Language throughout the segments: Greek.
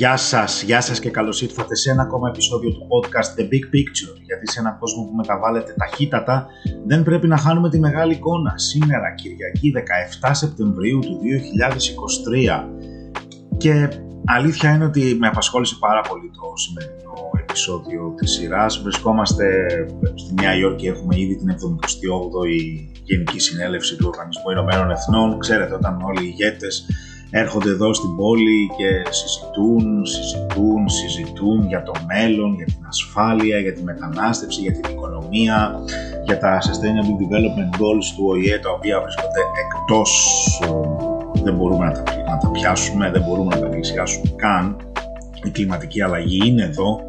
Γεια σας, γεια σας και καλώς ήρθατε σε ένα ακόμα επεισόδιο του podcast The Big Picture γιατί σε έναν κόσμο που μεταβάλλεται ταχύτατα δεν πρέπει να χάνουμε τη μεγάλη εικόνα. Σήμερα Κυριακή 17 Σεπτεμβρίου του 2023 και αλήθεια είναι ότι με απασχόλησε πάρα πολύ το σημερινό επεισόδιο της σειράς. Βρισκόμαστε στη Νέα Υόρκη, έχουμε ήδη την 78η Γενική Συνέλευση του Οργανισμού Ηνωμένων Εθνών. Ξέρετε όταν όλοι οι ηγέτες έρχονται εδώ στην πόλη και συζητούν, συζητούν, συζητούν για το μέλλον, για την ασφάλεια, για τη μετανάστευση, για την οικονομία, για τα Sustainable Development Goals του ΟΗΕ, τα οποία βρίσκονται εκτός, ε, δεν μπορούμε να τα, να τα πιάσουμε, δεν μπορούμε να τα πλησιάσουμε καν. Η κλιματική αλλαγή είναι εδώ,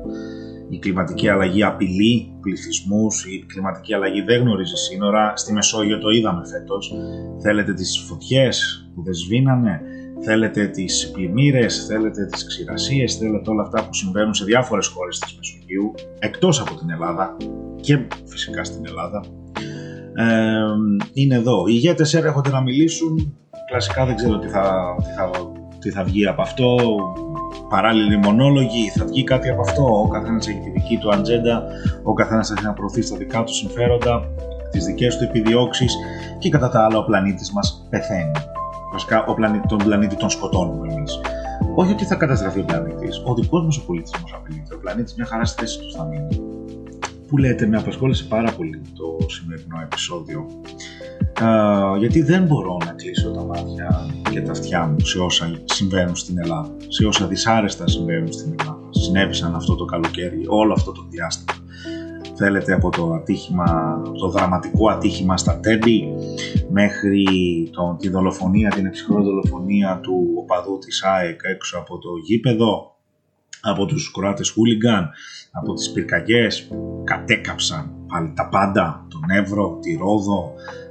η κλιματική αλλαγή απειλεί πληθυσμούς, η κλιματική αλλαγή δεν γνωρίζει σύνορα. Στη Μεσόγειο το είδαμε φέτος. Θέλετε τις φωτιές που δεν σβήνανε, θέλετε τις πλημμύρες, θέλετε τις ξηρασίες, θέλετε όλα αυτά που συμβαίνουν σε διάφορες χώρες της Μεσογείου, εκτός από την Ελλάδα και φυσικά στην Ελλάδα, ε, είναι εδώ. Οι ηγέτες έρχονται να μιλήσουν, κλασικά δεν ξέρω τι θα, τι θα, τι θα βγει από αυτό, παράλληλοι μονόλογοι, θα βγει κάτι από αυτό, ο καθένας έχει τη δική του ατζέντα, ο καθένας έχει να προωθεί στα δικά του συμφέροντα, τις δικές του επιδιώξεις και κατά τα άλλα ο πλανήτης μας πεθαίνει. Βασικά, ο πλανήτη, τον πλανήτη τον σκοτώνουμε εμείς. Όχι ότι θα καταστραφεί ο πλανήτης. Ο δικός μας ο πολιτισμός απειλείται. Ο πλανήτης μια χαρά στη θέση του θα μείνει. Που λέτε, με απασχόλησε πάρα πολύ το σημερινό επεισόδιο. Uh, γιατί δεν μπορώ να κλείσω τα μάτια και τα αυτιά μου σε όσα συμβαίνουν στην Ελλάδα, σε όσα δυσάρεστα συμβαίνουν στην Ελλάδα. Συνέβησαν αυτό το καλοκαίρι, όλο αυτό το διάστημα θέλετε από το ατύχημα, το δραματικό ατύχημα στα Τέντι μέχρι το, τη δολοφονία, την εξυγχρόνη δολοφονία του οπαδού της ΑΕΚ έξω από το γήπεδο από τους Κροάτες χούλιγκαν, από τις πυρκαγιές που κατέκαψαν πάλι τα πάντα, τον Εύρο, τη Ρόδο, ε,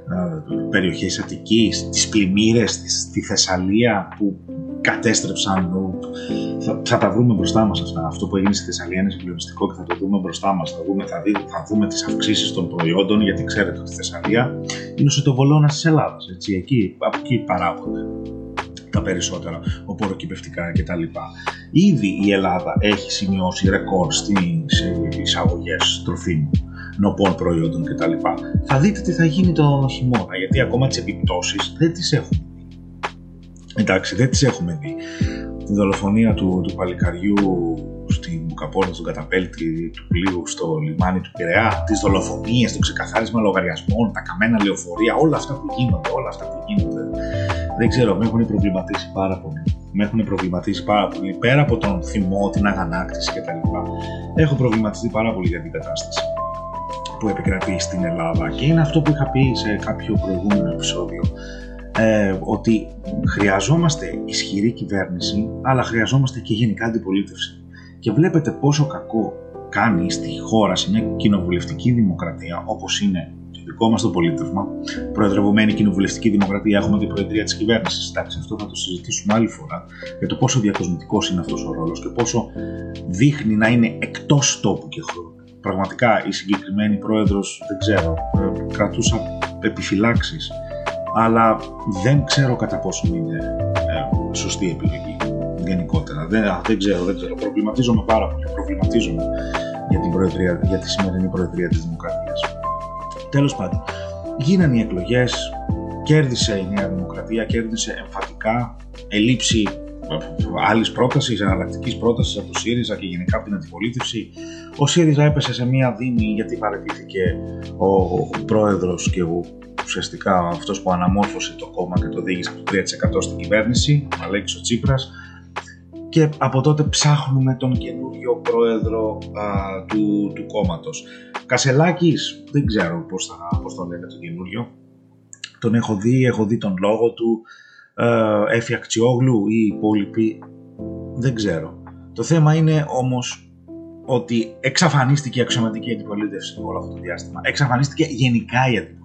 περιοχές Αττικής, τις πλημμύρες, τη Θεσσαλία που κατέστρεψαν. Θα, θα τα βρούμε μπροστά μας αυτά. Αυτό που έγινε στη Θεσσαλία είναι συγκλονιστικό και θα το δούμε μπροστά μας. Θα δούμε, θα, δει, θα δούμε τις αυξήσεις των προϊόντων, γιατί ξέρετε ότι η Θεσσαλία είναι ο σιτοβολώνα της Ελλάδας. Εκεί, από εκεί παράγονται τα περισσότερα, οποροκυπευτικά κτλ. Ήδη η Ελλάδα έχει σημειώσει ρεκόρ στις εισαγωγές τροφίμων νοπών προϊόντων κτλ. Θα δείτε τι θα γίνει το χειμώνα, γιατί ακόμα τις επιπτώσεις δεν τις έχουμε Εντάξει, δεν τις έχουμε δει. Τη δολοφονία του, του παλικαριού στη Μπουκαπόρτα, στον καταπέλτη του πλοίου στο λιμάνι του Πειραιά, τις δολοφονίες, το ξεκαθάρισμα λογαριασμών, τα καμένα λεωφορεία, όλα αυτά που γίνονται, όλα αυτά που γίνονται. Δεν ξέρω, με έχουν προβληματίσει πάρα πολύ. Με έχουν προβληματίσει πάρα πολύ. Πέρα από τον θυμό, την αγανάκτηση κτλ. Έχω προβληματιστεί πάρα πολύ για την κατάσταση που επικρατεί στην Ελλάδα και είναι αυτό που είχα πει σε κάποιο προηγούμενο επεισόδιο ε, ότι χρειαζόμαστε ισχυρή κυβέρνηση, αλλά χρειαζόμαστε και γενικά αντιπολίτευση. Και βλέπετε πόσο κακό κάνει στη χώρα, σε μια κοινοβουλευτική δημοκρατία, όπως είναι το δικό μας το πολίτευμα, προεδρευμένη κοινοβουλευτική δημοκρατία, έχουμε την προεδρία της κυβέρνησης. Εντάξει, αυτό θα το συζητήσουμε άλλη φορά, για το πόσο διακοσμητικός είναι αυτός ο ρόλος και πόσο δείχνει να είναι εκτός τόπου και χρόνου. Πραγματικά η συγκεκριμένη πρόεδρος, δεν ξέρω, ε, κρατούσα επιφυλάξεις αλλά δεν ξέρω κατά πόσο είναι ε, σωστή επιλογή γενικότερα. Δεν, δεν ξέρω, δεν ξέρω. Προβληματίζομαι πάρα πολύ. Προβληματίζομαι για, την προεδρία, για τη σημερινή Προεδρία της Δημοκρατίας. Τέλος πάντων, γίνανε οι εκλογές, κέρδισε η Νέα Δημοκρατία, κέρδισε εμφατικά, ελήψη άλλης πρότασης, εναλλακτικής πρότασης από το ΣΥΡΙΖΑ και γενικά από την αντιπολίτευση. Ο ΣΥΡΙΖΑ έπεσε σε μία δίνη γιατί παραιτήθηκε ο, ο πρόεδρος και ο ουσιαστικά αυτός που αναμόρφωσε το κόμμα και το οδήγησε από το 3% στην κυβέρνηση, ο Αλέξης Τσίπρας, και από τότε ψάχνουμε τον καινούριο πρόεδρο α, του, του κόμματος. Κασελάκης, δεν ξέρω πώς, θα, πώς τον λένε τον καινούριο, τον έχω δει, έχω δει τον λόγο του, ε, Έφη Αξιόγλου ή οι υπόλοιποι, δεν ξέρω. Το θέμα είναι όμως ότι εξαφανίστηκε η αξιωματική αντιπολίτευση όλο αυτό το διάστημα. Εξαφανίστηκε γενικά η αντιπολίτευση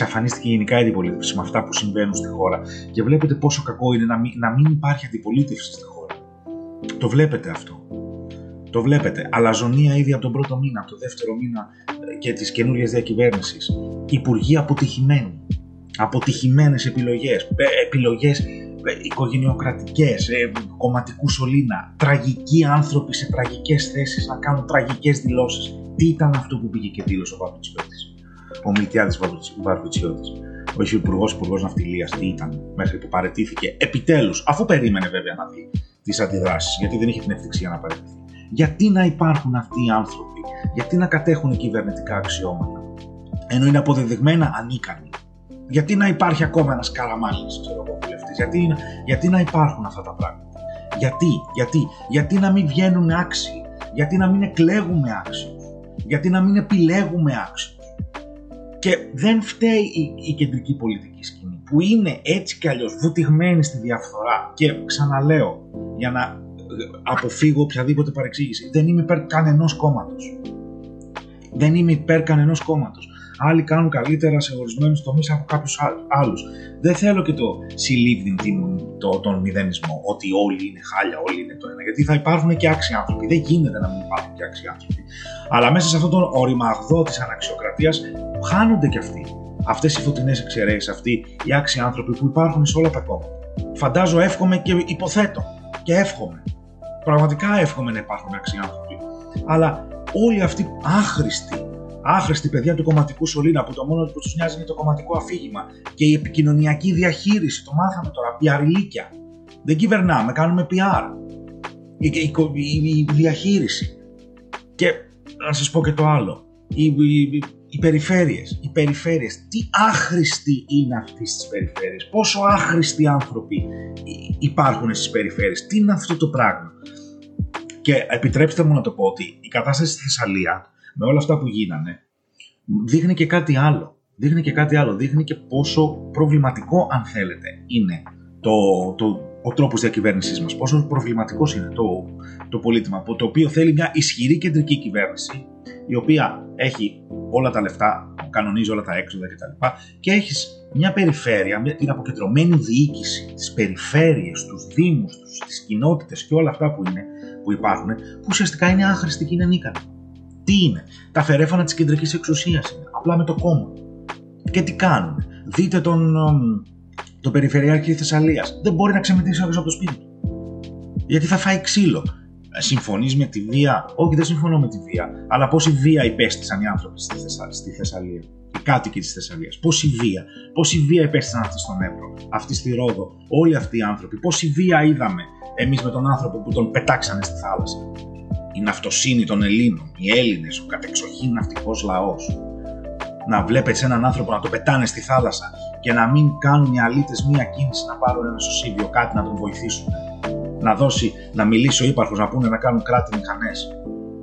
εξαφανίστηκε γενικά η αντιπολίτευση με αυτά που συμβαίνουν στη χώρα. Και βλέπετε πόσο κακό είναι να μην, να μην υπάρχει αντιπολίτευση στη χώρα. Το βλέπετε αυτό. Το βλέπετε. Αλαζονία ήδη από τον πρώτο μήνα, από το δεύτερο μήνα ε, και της καινούργια διακυβέρνησης. Υπουργοί αποτυχημένοι. Αποτυχημένες επιλογές. Επιλογές οικογενειοκρατικές, ε, κομματικού σωλήνα, τραγικοί άνθρωποι σε τραγικές θέσεις να κάνουν τραγικές δηλώσεις. Τι ήταν αυτό που πήγε και δήλωσε ο Βαρβουτσιώτης, ο Μιλτιάδης Βαρβουτσιώτης, ο Υφυπουργός Υπουργός Ναυτιλίας, τι ήταν, μέχρι που παρετήθηκε επιτέλους, αφού περίμενε βέβαια να δει τις αντιδράσεις, γιατί δεν είχε την ευτυχία να παρετηθεί. Γιατί να υπάρχουν αυτοί οι άνθρωποι, γιατί να κατέχουν κυβερνητικά αξιώματα, ενώ είναι αποδεδειγμένα ανίκανοι. Γιατί να υπάρχει ακόμα ένας καραμάλι, ξέρω εγώ, βουλευτής, γιατί, γιατί να υπάρχουν αυτά τα πράγματα; Γιατί, γιατί, γιατί να μην βγαίνουν άξιοι, γιατί να μην εκλέγουμε άξιους, γιατί να μην επιλέγουμε άξιους; Και δεν φταίει η, η κεντρική πολιτική σκηνή που είναι έτσι κι αλλιώς βουτυγμένη στη διαφθορά και ξαναλέω για να αποφύγω οποιαδήποτε παρεξήγηση. Δεν είμαι υπέρ κανενός κόμματος. Δεν είμαι υπέρ κανενός κόμματος. Άλλοι κάνουν καλύτερα σε ορισμένους τομείς από κάποιους άλλους. Δεν θέλω και το συλλήβδιν το, τον μηδενισμό, ότι όλοι είναι χάλια, όλοι είναι το ένα. Γιατί θα υπάρχουν και άξιοι άνθρωποι. Δεν γίνεται να μην υπάρχουν και άξιοι άνθρωποι. Αλλά μέσα σε αυτόν τον οριμαγδό της αναξιοκρατίας χάνονται κι αυτοί. Αυτές οι φωτεινές εξαιρέσεις, αυτοί οι άξιοι άνθρωποι που υπάρχουν σε όλα τα κόμματα. Φαντάζω, εύχομαι και υποθέτω και εύχομαι Πραγματικά εύχομαι να υπάρχουν άξιοι άνθρωποι. Αλλά όλοι αυτοί άχρηστοι, άχρηστοι παιδιά του κομματικού σωλήνα που το μόνο που τους νοιάζει είναι το κομματικό αφήγημα και η επικοινωνιακή διαχείριση, το μάθαμε τώρα, πιαριλίκια. Δεν κυβερνάμε, κάνουμε PR. Η, η, η, η διαχείριση. Και να σας πω και το άλλο. Οι, οι, οι περιφέρειες, οι περιφέρειες, τι άχρηστοι είναι αυτοί στις περιφέρειες, πόσο άχρηστοι άνθρωποι υπάρχουν στις περιφέρειες, τι είναι αυτό το πράγμα. Και επιτρέψτε μου να το πω ότι η κατάσταση στη Θεσσαλία, με όλα αυτά που γίνανε, δείχνει και κάτι άλλο. Δείχνει και κάτι άλλο. Δείχνει και πόσο προβληματικό, αν θέλετε, είναι το, το, ο τρόπος διακυβέρνησής μας. Πόσο προβληματικός είναι το, το πολίτημα, το οποίο θέλει μια ισχυρή κεντρική κυβέρνηση, η οποία έχει όλα τα λεφτά, κανονίζει όλα τα έξοδα κτλ. Και έχεις μια περιφέρεια, την αποκεντρωμένη διοίκηση, τις περιφέρειες, τους Δήμους, τις κοινότητες και όλα αυτά που είναι, που υπάρχουν, που ουσιαστικά είναι άχρηστοι και είναι ανίκανοι. Τι είναι, τα φερέφανα της κεντρικής εξουσίας είναι, απλά με το κόμμα. Και τι κάνουν, δείτε τον, τον Περιφερειάρχη Θεσσαλίας. Δεν μπορεί να ξεμετρήσει από το σπίτι του. Γιατί θα φάει ξύλο. Ε, Συμφωνείς με τη βία; Όχι, δεν συμφωνώ με τη βία. Αλλά πόση βία υπέστησαν οι άνθρωποι στη, στη Θεσσαλία. Οι κάτοικοι της Θεσσαλίας. Πόση βία. Πόση βία υπέστησαν αυτοί στον Εύρο, αυτοί στη Ρόδο. Όλοι αυτοί οι άνθρωποι. Πόση βία είδαμε εμείς με τον άνθρωπο που τον πετάξανε στη θάλασσα. Η ναυτοσύνη των Ελλήνων, οι Έλληνες, ο κατεξοχήν ναυτικός λαός. Να βλέπετε έναν άνθρωπο να το πετάνε στη θάλασσα και να μην κάνουν οι αλήτες μία κίνηση να πάρουν ένα σωσίβιο κάτι να τον βοηθήσουν. Να δώσει, να μιλήσει ο ύπαρχος, να πούνε να κάνουν κράτη μηχανές.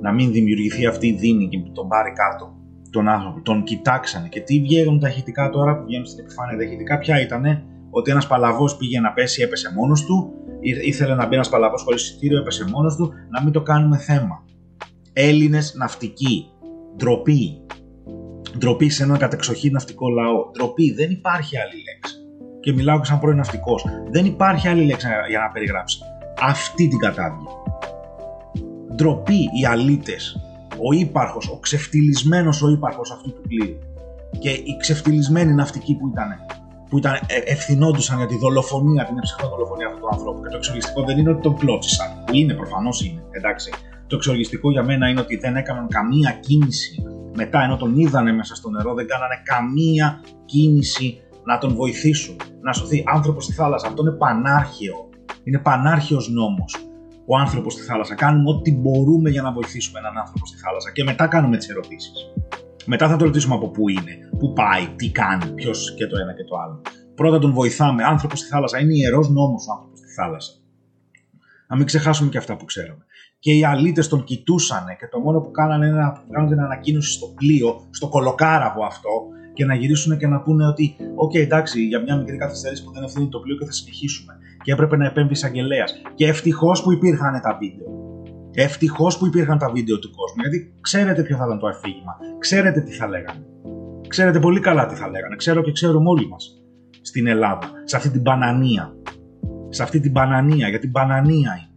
Να μην δημιουργηθεί αυτή η δίνη και τον πάρει κάτω τον άνθρωπο. Τον κοιτάξανε. Και τι βγαίνουν τα ηχητικά τώρα που βγαίνουν στην επιφάνεια. Τα ηχητικά ποια ήτανε, ότι ένας παλαβός πήγε να πέσει, έπεσε μόνος του ήθελε να μπει ένας παλαβός χωρίς εισιτήριο, έπεσε μόνος του, να μην το κάνουμε θέμα. Έλληνες ναυτικοί. Ντροπή. Ντροπή σε έναν κατεξοχή ναυτικό λαό. Ντροπή. Δεν υπάρχει άλλη λέξη. Και μιλάω και σαν πρώην ναυτικός. Δεν υπάρχει άλλη λέξη για να περιγράψει αυτή την κατάδια. Ντροπή οι αλήτες. Ο ύπαρχος, ο ξεφτυλισμένος ο ύπαρχος αυτού του πλοίου. Και οι ξεφτυλισμένοι ναυτικοί που ήταν που ήταν, ε, ευθυνόντουσαν για τη δολοφονία, την ψυχρό δολοφονία αυτού του ανθρώπου. Και το εξοργιστικό δεν είναι ότι τον κλώτσισαν, που είναι, προφανώς είναι, εντάξει. Το εξοργιστικό για μένα είναι ότι δεν έκαναν καμία κίνηση μετά, ενώ τον είδανε μέσα στο νερό, δεν κάνανε καμία κίνηση να τον βοηθήσουν, να σωθεί άνθρωπο στη θάλασσα. Αυτό είναι πανάρχαιο. Είναι πανάρχαιος νόμος ο άνθρωπος στη θάλασσα. Κάνουμε ό,τι μπορούμε για να βοηθήσουμε έναν άνθρωπο στη θάλασσα και μετά κάνουμε τις ερωτήσεις. Μετά θα το ρωτήσουμε από πού είναι, πού πάει, τι κάνει, ποιος και το ένα και το άλλο. Πρώτα τον βοηθάμε. Άνθρωπος στη θάλασσα. Είναι ιερός νόμος ο άνθρωπος στη θάλασσα. Να μην ξεχάσουμε και αυτά που ξέρουμε. Και οι αλήτες τον κοιτούσαν και το μόνο που κάνανε είναι να κάνουν την ανακοίνωση στο πλοίο, στο κολοκάραβο αυτό, και να γυρίσουν και να πούνε ότι, OK, εντάξει, για μια μικρή καθυστέρηση που δεν ευθύνει το πλοίο και θα συνεχίσουμε. Και έπρεπε να επέμβει εισαγγελέας. Και ευτυχώς που υπήρχαν τα βίντεο. Ευτυχώς που υπήρχαν τα βίντεο του κόσμου, γιατί ξέρετε ποιο θα ήταν το αφήγημα, ξέρετε τι θα λέγανε. Ξέρετε πολύ καλά τι θα λέγανε, ξέρω και ξέρουμε όλοι μας στην Ελλάδα, σε αυτή την μπανανία. Σε αυτή την μπανανία, γιατί μπανανία είναι.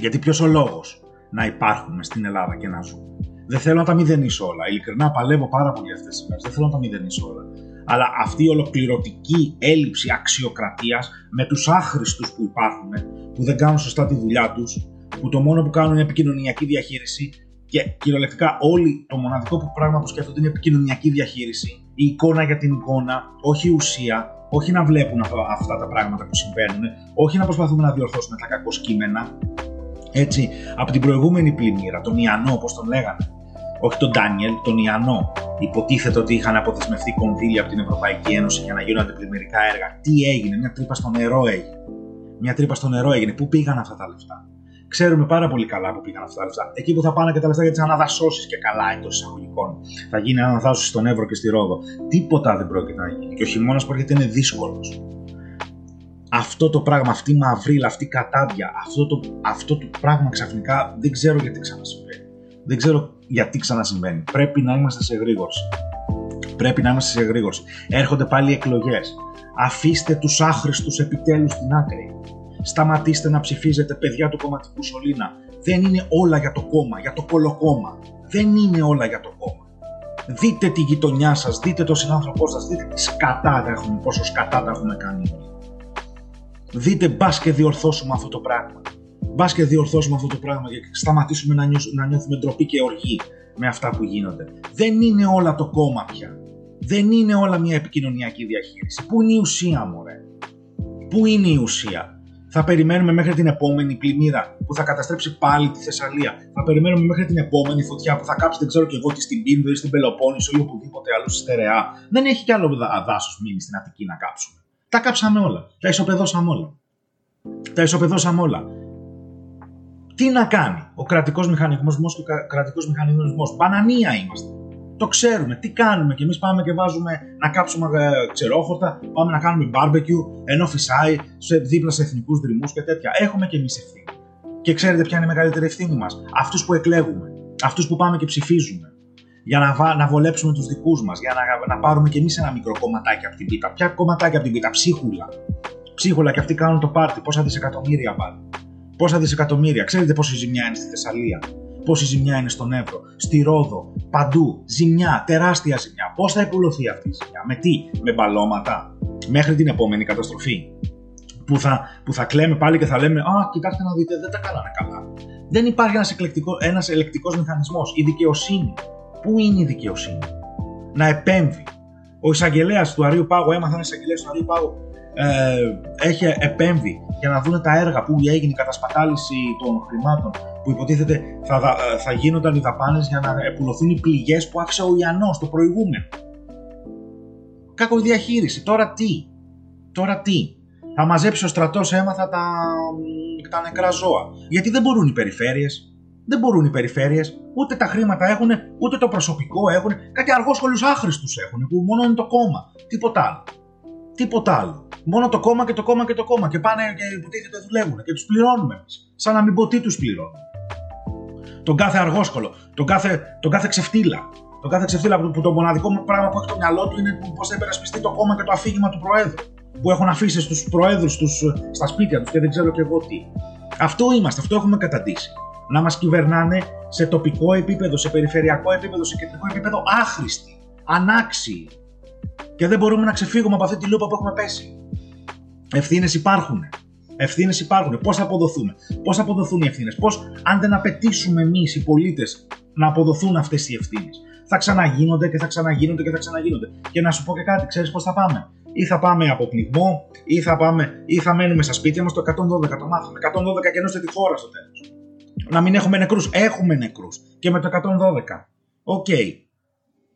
Γιατί ποιος ο λόγος να υπάρχουμε στην Ελλάδα και να ζούμε. Δεν θέλω να τα μηδενίσω όλα. Ειλικρινά παλεύω πάρα πολύ αυτές τις μέρες. Δεν θέλω να τα μηδενίσω όλα. αλλά αυτή η ολοκληρωτική έλλειψη αξιοκρατίας με τους άχρηστους που υπάρχουν, που δεν κάνουν σωστά τη δουλειά τους, που το μόνο που κάνουν είναι επικοινωνιακή διαχείριση και κυριολεκτικά όλοι το μοναδικό πράγμα που σκέφτονται είναι επικοινωνιακή διαχείριση, η εικόνα για την εικόνα, όχι η ουσία, όχι να βλέπουν αυτά τα πράγματα που συμβαίνουν, όχι να προσπαθούμε να διορθώσουμε τα κακό κείμενα. Έτσι, από την προηγούμενη πλημμύρα, τον Ιαννό, όπως τον λέγανε, όχι τον Ντάνιελ, τον Ιαννό. Υποτίθεται ότι είχαν αποδεσμευτεί κονδύλια από την Ευρωπαϊκή Ένωση για να γίνουν αντιπλημμυρικά έργα. Τι έγινε, μια τρύπα στο νερό έγινε. Μια τρύπα στο νερό έγινε. Πού πήγαν αυτά τα λεφτά; Ξέρουμε πάρα πολύ καλά που πήγαν αυτά τα λεφτά. Εκεί που θα πάνε και τα λεφτά για τις αναδασώσεις και καλά εντός εισαγωγικών. Θα γίνει αναδάσωση στον Εύρο και στη Ρόδο. Τίποτα δεν πρόκειται να γίνει. Και ο χειμώνας που έρχεται είναι δύσκολος. Αυτό το πράγμα, αυτή η μαυρίλα, αυτή η κατάδια, αυτό το, αυτό το πράγμα ξαφνικά δεν ξέρω γιατί ξανασυμβαίνει. Δεν ξέρω γιατί ξανασυμβαίνει. Πρέπει να είμαστε σε γρήγορση. Πρέπει να είμαστε σε γρήγορση. Έρχονται πάλι εκλογές. Αφήστε τους άχρηστους επιτέλους στην άκρη. Σταματήστε να ψηφίζετε παιδιά του κομματικού σωλήνα. Δεν είναι όλα για το κόμμα, για το κολοκόμμα. Δεν είναι όλα για το κόμμα. Δείτε τη γειτονιά σας, δείτε τον συνάνθρωπό σας, δείτε τι σκατά τα έχουμε, πόσο σκατά τα έχουμε κάνει. Δείτε μπα και διορθώσουμε αυτό το πράγμα. Μπα και διορθώσουμε αυτό το πράγμα και σταματήσουμε να, να νιώθουμε ντροπή και οργή με αυτά που γίνονται. Δεν είναι όλα το κόμμα πια. Δεν είναι όλα μια επικοινωνιακή διαχείριση. Πού είναι η ουσία, μωρέ; Πού είναι η ουσία; Θα περιμένουμε μέχρι την επόμενη πλημμύρα που θα καταστρέψει πάλι τη Θεσσαλία. Θα περιμένουμε μέχρι την επόμενη φωτιά που θα κάψει, δεν ξέρω και εγώ, τι στην Πίνδο ή στην Πελοπόννησο ή οπουδήποτε άλλο στερεά. Δεν έχει κι άλλο δάσος μείνει στην Αττική να κάψουμε. Τα κάψαμε όλα. Τα ισοπεδώσαμε όλα. Τα ισοπεδώσαμε όλα τι να κάνει ο κρατικός μηχανισμός και ο κρατικός μηχανισμός. Μπανανία είμαστε. Το ξέρουμε. Τι κάνουμε και εμείς πάμε και βάζουμε να κάψουμε ε, ξερόχορτα, πάμε να κάνουμε barbecue, ενώ φυσάει σε, δίπλα σε εθνικούς δρυμούς και τέτοια. Έχουμε και εμείς ευθύνη. Και ξέρετε ποια είναι η μεγαλύτερη ευθύνη μας; Αυτούς που εκλέγουμε. Αυτούς που πάμε και ψηφίζουμε. Για να, να βολέψουμε τους δικούς μας. Για να, να πάρουμε και εμείς ένα μικρό κομματάκι από την πίτα. Ποια κομματάκι από την πίτα; Ψίχουλα. Ψίχουλα και αυτοί κάνουν το πάρτι. Πόσα δισεκατομμύρια πάλι. Πόσα δισεκατομμύρια. Ξέρετε πόση ζημιά είναι στη Θεσσαλία. Πόση ζημιά είναι στον Εύρο, στη Ρόδο, παντού. Ζημιά, τεράστια ζημιά. Πώς θα υπουλωθεί αυτή η ζημιά, με τι, με μπαλώματα, μέχρι την επόμενη καταστροφή. Που θα, που θα κλαίμε πάλι και θα λέμε Α, κοιτάξτε να δείτε, δεν τα κάναμε καλά. Δεν υπάρχει ένας ένας ελεκτικός μηχανισμός. Η δικαιοσύνη. Πού είναι η δικαιοσύνη, Να επέμβει. Ο εισαγγελέας του Αρίου Πάγου, έμαθαν εισαγγελέα του Αρίου Πάγου, ε, έχει επέμβει για να δουν τα έργα που έγινε η κατασπατάληση των χρημάτων που υποτίθεται θα, ε, θα γίνονταν οι δαπάνες για να επουλωθούν οι πληγές που άφησε ο Ιαννός το προηγούμενο. διαχείριση. Τώρα τι; Τώρα τι; Θα μαζέψει ο στρατός, έμαθα τα, τα νεκρά ζώα. Γιατί δεν μπορούν οι περιφέρειες. Δεν μπορούν οι περιφέρειες, ούτε τα χρήματα έχουν, ούτε το προσωπικό έχουν. Κάτι αργόσχολους άχρηστους έχουν, που μόνο είναι το κόμμα. Τίποτα άλλο. Τίποτα άλλο. Μόνο το κόμμα και το κόμμα και το κόμμα. Και πάνε και υποτίθεται δουλεύουν και τους πληρώνουμε εμείς. Σαν να μην πω τι τους πληρώνουμε. Τον κάθε αργόσκολο, τον κάθε, τον κάθε ξεφτύλα. Τον κάθε ξεφτύλα που το μοναδικό πράγμα που έχει στο μυαλό του είναι πώς θα υπερασπιστεί το κόμμα και το αφήγημα του Προέδρου. Που έχουν αφήσει στους Προέδρους τους, στα σπίτια τους και δεν ξέρω και εγώ τι. Αυτό είμαστε, αυτό έχουμε καταντήσει. Να μας κυβερνάνε σε τοπικό επίπεδο, σε περιφερειακό επίπεδο, σε κεντρικό επίπεδο άχρηστοι, ανάξιοι, και δεν μπορούμε να ξεφύγουμε από αυτή τη λούπα που έχουμε πέσει. Ευθύνες υπάρχουν. Ευθύνες υπάρχουν. Πώς θα αποδοθούμε, Πώς θα αποδοθούν οι ευθύνες, Πώς, αν δεν απαιτήσουμε εμείς οι πολίτες να αποδοθούν αυτές οι ευθύνες, θα ξαναγίνονται και θα ξαναγίνονται και θα ξαναγίνονται. Και να σου πω και κάτι, ξέρεις πώς θα πάμε; Ή θα πάμε από πνιγμό, ή θα, πάμε, ή θα μένουμε στα σπίτια μας το 112. Το μάθαμε. 112 και ενώστε τη χώρα στο τέλος. Να μην έχουμε νεκρούς. Έχουμε νεκρούς. Και με το 112. OK. Okay.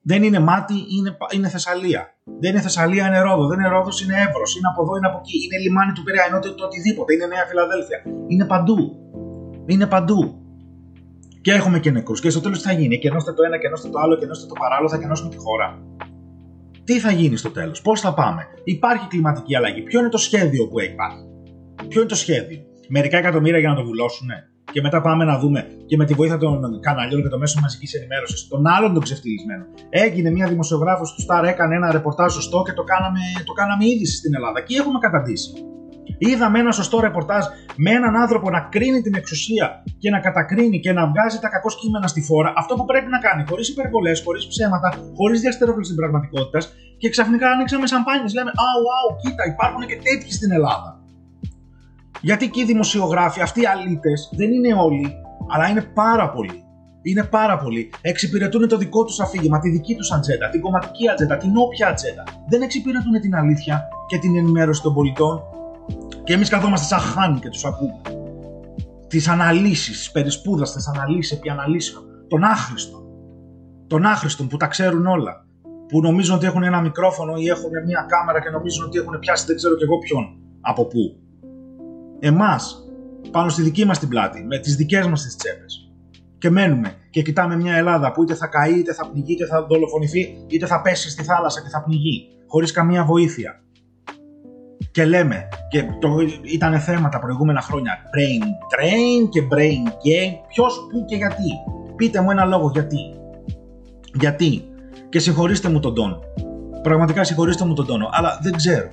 Δεν είναι Μάτι, είναι, είναι Θεσσαλία. Δεν είναι Θεσσαλία, είναι Ρόδος. Δεν είναι Ρόδος, είναι Έβρος. Είναι από εδώ, είναι από εκεί. Είναι λιμάνι του Πειραιά, είναι το οτιδήποτε. Είναι Νέα Φιλαδέλφια. Είναι παντού. Είναι παντού. Και έχουμε και νεκρούς. Και στο τέλος τι θα γίνει. Εκκενώστε το ένα, εκκενώστε το άλλο, εκκενώστε το παράλληλο, θα εκκενώσουμε τη χώρα. Τι θα γίνει στο τέλος, πώς θα πάμε; Υπάρχει κλιματική αλλαγή. Ποιο είναι το σχέδιο που υπάρχει. Ποιο είναι το σχέδιο; Μερικά εκατομμύρια για να το βουλώσουνε; Και μετά πάμε να δούμε και με τη βοήθεια των καναλιών και των μέσων μαζικής ενημέρωσης, των άλλων των ξεφτυλισμένων. Έγινε μια δημοσιογράφος του Σταρ, έκανε ένα ρεπορτάζ σωστό και το κάναμε, το κάναμε είδηση στην Ελλάδα. Και έχουμε καταντήσει. Είδαμε ένα σωστό ρεπορτάζ με έναν άνθρωπο να κρίνει την εξουσία και να κατακρίνει και να βγάζει τα κακό κείμενα στη φόρα. Αυτό που πρέπει να κάνει, χωρίς υπερβολές, χωρίς ψέματα, χωρίς διαστέρωση την πραγματικότητας, και ξαφνικά ανοίξαμε σαμπάνιες. Λέμε, αου, αου, κοίτα, υπάρχουν και τέτοιοι στην Ελλάδα. Γιατί και οι δημοσιογράφοι, αυτοί οι αλήτες, δεν είναι όλοι, αλλά είναι πάρα πολλοί. Είναι πάρα πολλοί. Εξυπηρετούν το δικό τους αφήγημα, τη δική τους ατζέντα, την κομματική ατζέντα, την όποια ατζέντα. Δεν εξυπηρετούν την αλήθεια και την ενημέρωση των πολιτών. Και εμείς καθόμαστε σαν χάνοι και τους ακούμε. Τις αναλύσεις, τις περισπούδαστες αναλύσεις επί αναλύσεων. Τον άχρηστο. Τον άχρηστο που τα ξέρουν όλα. Που νομίζουν ότι έχουν ένα μικρόφωνο ή έχουν μια κάμερα και νομίζουν ότι έχουν πιάσει δεν ξέρω κι εγώ ποιον. Από πού. Εμάς, πάνω στη δική μας την πλάτη, με τις δικές μας τις τσέπες και μένουμε και κοιτάμε μια Ελλάδα που είτε θα καεί, είτε θα πνιγεί, είτε θα δολοφονηθεί, είτε θα πέσει στη θάλασσα και θα πνιγεί, χωρίς καμία βοήθεια. Και λέμε, και το ήταν θέμα τα προηγούμενα χρόνια, brain drain και brain gain, ποιος, πού και γιατί. Πείτε μου ένα λόγο γιατί. Γιατί. Και συγχωρήστε μου τον τόνο. Πραγματικά συγχωρήστε μου τον τόνο, αλλά δεν ξέρω.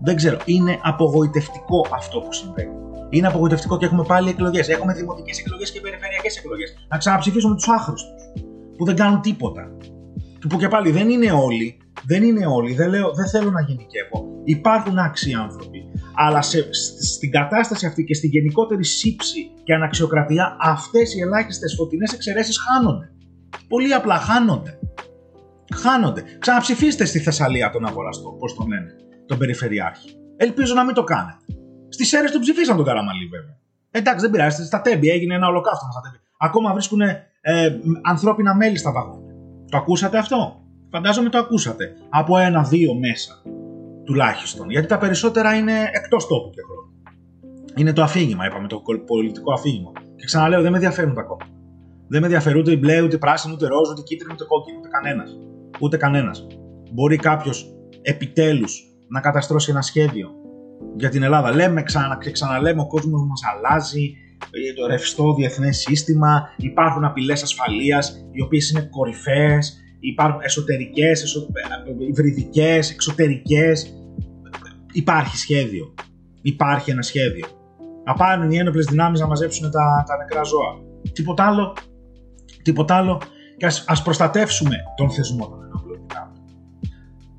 Δεν ξέρω. Είναι απογοητευτικό αυτό που συμβαίνει. Είναι απογοητευτικό και έχουμε πάλι εκλογές. Έχουμε δημοτικές εκλογές και περιφερειακές εκλογές. Να ξαναψηφίσουμε τους άχρηστους που δεν κάνουν τίποτα. Που και πάλι δεν είναι όλοι, δεν είναι όλοι, δεν, λέω, δεν θέλω να γενικεύω. Υπάρχουν άξιοι άνθρωποι. Αλλά σε, στην κατάσταση αυτή και στην γενικότερη σύψη και αναξιοκρατία, αυτές οι ελάχιστες φωτεινές εξαιρέσεις χάνονται. Πολύ απλά χάνονται. Χάνονται. Ξαναψηφίστε στη Θεσσαλία τον Αβολαστό, πώς τον λένε, τον Περιφερειάρχη. Ελπίζω να μην το κάνετε. Στις αίρες τον ψηφίσαν τον Καραμαλή, βέβαια. Εντάξει, δεν πειράζει. Στα τέμπη έγινε ένα ολοκαύτωμα στα τέμπη. Ακόμα βρίσκουν ε, ανθρώπινα μέλη στα βαγόνια. Το ακούσατε αυτό; Φαντάζομαι το ακούσατε. Από ένα-δύο μέσα τουλάχιστον. Γιατί τα περισσότερα είναι εκτός τόπου και χρόνου. Είναι το αφήγημα, είπαμε, το πολιτικό αφήγημα. Και ξαναλέω, δεν με ενδιαφέρουν τα κόμματα. Δεν με ενδιαφέρουν ούτε οι μπλε, ούτε οι πράσινοι, ούτε ροζ, ούτε κίτρινοι, ούτε κόκκινοι, ούτε κανένας. Ούτε κανένας. Μπορεί κάποιος επιτέλους να καταστρώσει ένα σχέδιο για την Ελλάδα. Λέμε ξανά και ξαναλέμε, ο κόσμος μας αλλάζει, ε, το ρευστό διεθνές σύστημα, υπάρχουν απειλές ασφαλείας, οι οποίες είναι κορυφαίες, υπάρχουν εσωτερικές, εσω... Ε, υβριδικές, εξωτερικές. Υπάρχει σχέδιο. Υπάρχει ένα σχέδιο. Να πάνε οι ένοπλες δυνάμεις να μαζέψουν τα, τα νεκρά ζώα. Τίποτα άλλο. Τίποτα άλλο. Και ας, ας προστατεύσουμε τον θεσμό των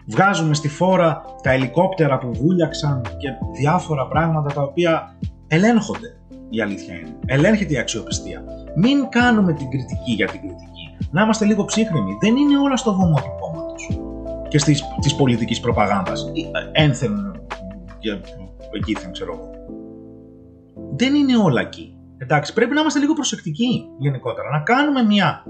βγάζουμε στη φόρα τα ελικόπτερα που βούλιαξαν και διάφορα πράγματα τα οποία ελέγχονται. Η αλήθεια είναι. Ελέγχεται η αξιοπιστία. Μην κάνουμε την κριτική για την κριτική. Να είμαστε λίγο ψύχρεμοι. Δεν είναι όλα στο βωμό του κόμματος και της πολιτικής προπαγάνδας. Ε, ένθεν και εκεί ξέρω εγώ. Δεν είναι όλα εκεί. Εντάξει, πρέπει να είμαστε λίγο προσεκτικοί γενικότερα. Να κάνουμε μια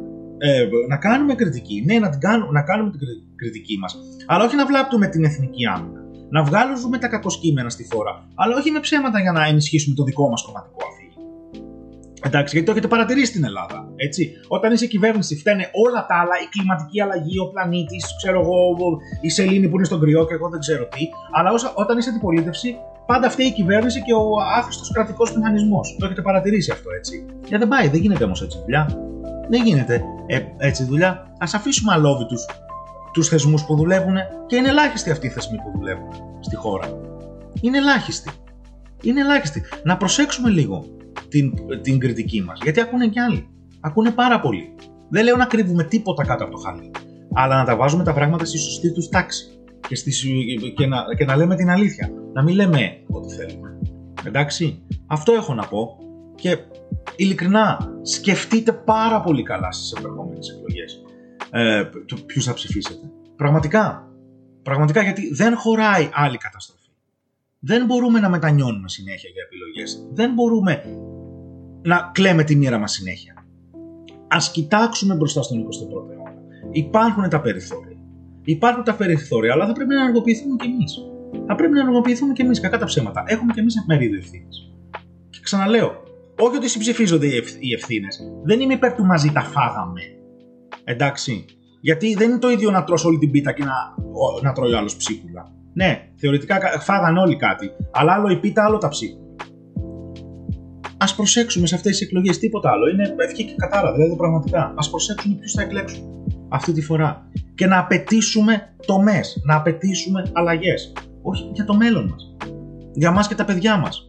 ε, να κάνουμε κριτική. Ναι, να, την κάνουμε, να κάνουμε την κριτική μας. Αλλά όχι να βλάπτουμε την εθνική άμυνα. Να βγάλουμε τα κακοσκήμενα στη φόρα. Αλλά όχι με ψέματα για να ενισχύσουμε το δικό μας κομματικό αφήγημα. Εντάξει, γιατί το έχετε παρατηρήσει στην Ελλάδα. Έτσι. Όταν είσαι κυβέρνηση, φταίνε όλα τα άλλα, η κλιματική αλλαγή, ο πλανήτης, ξέρω εγώ, η σελήνη που είναι στον κρυό και εγώ δεν ξέρω τι. Αλλά όσα, όταν είσαι αντιπολίτευση, πάντα φταίει η κυβέρνηση και ο άχρηστος κρατικός μηχανισμός. Το έχετε παρατηρήσει αυτό, έτσι. Για δεν πάει, δεν γίνεται όμως έτσι δουλειά. Δεν γίνεται ε, έτσι δουλειά. Α αφήσουμε αλόβητους τους θεσμούς που δουλεύουν και είναι ελάχιστοι αυτοί οι θεσμοί που δουλεύουν στη χώρα. Είναι ελάχιστοι. Είναι ελάχιστοι. Να προσέξουμε λίγο την, την κριτική μας. Γιατί ακούνε κι άλλοι. Ακούνε πάρα πολύ. Δεν λέω να κρύβουμε τίποτα κάτω από το χαλί. Αλλά να τα βάζουμε τα πράγματα στη σωστή τους τάξη. Και, στις, και, να, και να λέμε την αλήθεια. Να μην λέμε ό,τι θέλουμε. Εντάξει. Αυτό έχω να πω. Και ειλικρινά, σκεφτείτε πάρα πολύ καλά στις επερχόμενες εκλογές ε, το ποιους θα ψηφίσετε. Πραγματικά. Πραγματικά γιατί δεν χωράει άλλη καταστροφή. Δεν μπορούμε να μετανιώνουμε συνέχεια για επιλογές. Δεν μπορούμε να κλαίμε τη μοίρα μας συνέχεια. Ας κοιτάξουμε μπροστά στον 21ο αιώνα. Υπάρχουν τα περιθώρια. Υπάρχουν τα περιθώρια, αλλά θα πρέπει να ενεργοποιηθούμε κι εμείς. Θα πρέπει να ενεργοποιηθούμε κι εμείς, κακά τα ψέματα. Έχουμε κι εμείς μερίδιο ευθύνης. Και ξαναλέω, όχι ότι συμψηφίζονται οι ευθύνες. Δεν είμαι υπέρ του μαζί τα φάγαμε. Εντάξει. Γιατί δεν είναι το ίδιο να τρως όλη την πίτα και να, να τρώει ο άλλος ψίχουλα. Ναι, θεωρητικά φάγανε όλοι κάτι. Αλλά άλλο η πίτα, άλλο τα ψίχουλα. Α προσέξουμε σε αυτές τις εκλογές τίποτα άλλο. Είναι ευχή και κατάρα, δηλαδή πραγματικά. Α προσέξουμε ποιους θα εκλέξουμε αυτή τη φορά. Και να απαιτήσουμε τομές, να απαιτήσουμε αλλαγές. Όχι για το μέλλον μας. Για μας και τα παιδιά μας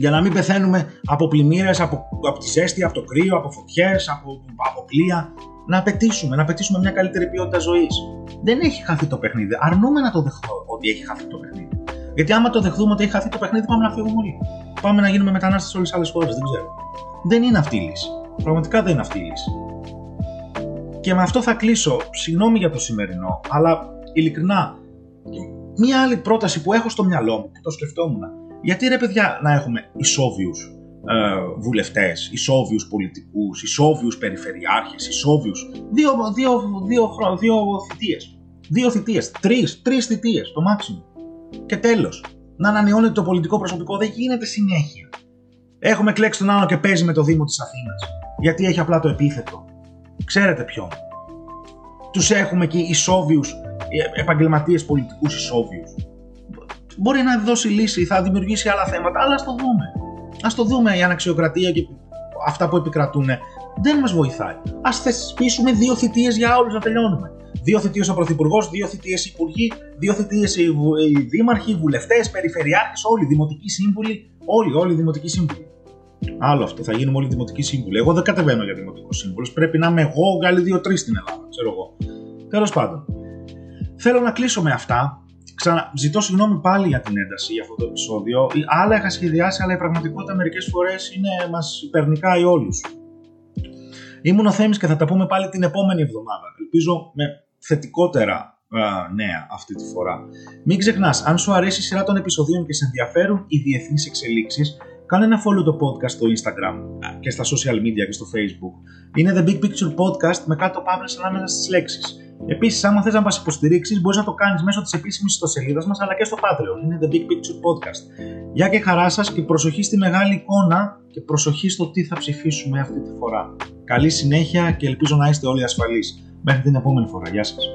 για να μην πεθαίνουμε από πλημμύρες, από, από τη ζέστη, από το κρύο, από φωτιές, από, από πλοία. να απαιτήσουμε, να απαιτήσουμε μια καλύτερη ποιότητα ζωής. Δεν έχει χαθεί το παιχνίδι. Αρνούμε να το δεχθώ ότι έχει χαθεί το παιχνίδι. Γιατί άμα το δεχθούμε ότι έχει χαθεί το παιχνίδι, πάμε να φύγουμε όλοι. Πάμε να γίνουμε μετανάστες σε όλες τις άλλες χώρες. Δεν ξέρω. Δεν είναι αυτή η λύση. Πραγματικά δεν είναι αυτή η λύση. Και με αυτό θα κλείσω. Συγγνώμη για το σημερινό, αλλά ειλικρινά, μία άλλη πρόταση που έχω στο μυαλό μου και το σκεφτόμουν. Γιατί ρε παιδιά να έχουμε ισόβιους ε, βουλευτές, ισόβιους πολιτικούς, ισόβιους περιφερειάρχες, ισόβιους. Δύο, δύο, δύο, δύο, δύο θητείες. Δύο θητείες. Τρεις, τρεις θητείες το μάξιμο. Και τέλος. Να ανανεώνεται το πολιτικό προσωπικό δεν γίνεται συνέχεια. Έχουμε κλέξει τον άλλο και παίζει με το Δήμο της Αθήνας. Γιατί έχει απλά το επίθετο. Ξέρετε ποιον. Τους έχουμε εκεί ισόβιους ε, επαγγελματίες πολιτικούς ισόβιους. Μπορεί να δώσει λύση, θα δημιουργήσει άλλα θέματα, αλλά ας το δούμε. Α το δούμε η αναξιοκρατία και αυτά που επικρατούν δεν μας βοηθάει. Α θεσπίσουμε δύο θητείες για όλους να τελειώνουμε. Δύο θητείες ο Πρωθυπουργός, δύο θητείες οι Υπουργοί, δύο θητείες οι Δήμαρχοι, οι Βουλευτές, Περιφερειάρχες, όλοι οι Δημοτικοί Σύμβουλοι. Όλοι, όλοι οι Δημοτικοί Σύμβουλοι. Άλλο αυτό, θα γίνουμε όλοι Δημοτικοί Σύμβουλοι. Εγώ δεν κατεβαίνω για Δημοτικός Σύμβουλος. Πρέπει να είμαι εγώ, βγάλει δύο-τρεις στην Ελλάδα, ξέρω εγώ. Τέλος πάντων. Θέλω να κλείσω με αυτά. Ξανα... Ζητώ συγγνώμη πάλι για την ένταση για αυτό το επεισόδιο. Άλλα είχα σχεδιάσει, αλλά η πραγματικότητα μερικές φορές είναι μας υπερνικάει όλους. Ήμουν ο Θέμης και θα τα πούμε πάλι την επόμενη εβδομάδα. Ελπίζω με θετικότερα α, νέα αυτή τη φορά. Μην ξεχνάς, αν σου αρέσει η σειρά των επεισοδίων και σε ενδιαφέρουν οι διεθνείς εξελίξεις, κάνε ένα follow το podcast στο Instagram και στα social media και στο Facebook. Είναι The Big Picture Podcast με κάτω παύλες ανάμεσα στις λέξεις. Επίσης, άμα θες να μας υποστηρίξεις, μπορείς να το κάνεις μέσω της επίσημης ιστοσελίδας μας αλλά και στο Patreon. Είναι The Big Picture Podcast. Γεια και χαρά σας και προσοχή στη μεγάλη εικόνα και προσοχή στο τι θα ψηφίσουμε αυτή τη φορά. Καλή συνέχεια και ελπίζω να είστε όλοι ασφαλείς. Μέχρι την επόμενη φορά. Γεια σας.